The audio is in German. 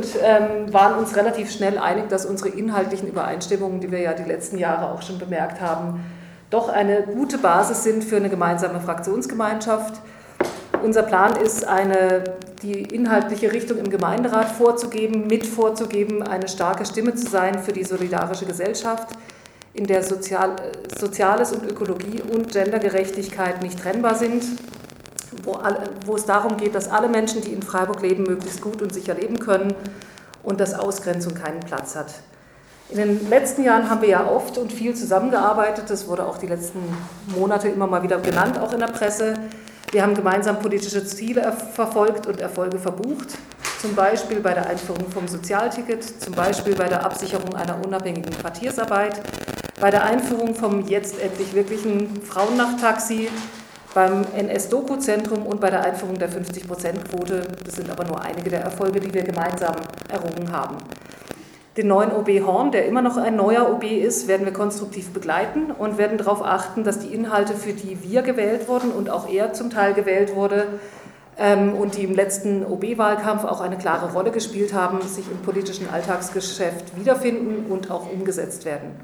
und ähm, waren uns relativ schnell einig, dass unsere inhaltlichen Übereinstimmungen, die wir ja die letzten Jahre auch schon bemerkt haben, doch eine gute Basis sind für eine gemeinsame Fraktionsgemeinschaft. Unser Plan ist, eine, die inhaltliche Richtung im Gemeinderat vorzugeben, mit vorzugeben, eine starke Stimme zu sein für die solidarische Gesellschaft, in der Sozial, Soziales und Ökologie und Gendergerechtigkeit nicht trennbar sind, wo, alle, wo es darum geht, dass alle Menschen, die in Freiburg leben, möglichst gut und sicher leben können und dass Ausgrenzung keinen Platz hat. In den letzten Jahren haben wir ja oft und viel zusammengearbeitet. Das wurde auch die letzten Monate immer mal wieder genannt, auch in der Presse. Wir haben gemeinsam politische Ziele verfolgt und Erfolge verbucht, zum Beispiel bei der Einführung vom Sozialticket, zum Beispiel bei der Absicherung einer unabhängigen Quartiersarbeit, bei der Einführung vom jetzt endlich wirklichen Frauennachttaxi, beim NS-Doku-Zentrum und bei der Einführung der 50-Prozent-Quote. Das sind aber nur einige der Erfolge, die wir gemeinsam errungen haben. Den neuen OB Horn, der immer noch ein neuer OB ist, werden wir konstruktiv begleiten und werden darauf achten, dass die Inhalte, für die wir gewählt wurden und auch er zum Teil gewählt wurde ähm, und die im letzten OB-Wahlkampf auch eine klare Rolle gespielt haben, sich im politischen Alltagsgeschäft wiederfinden und auch umgesetzt werden.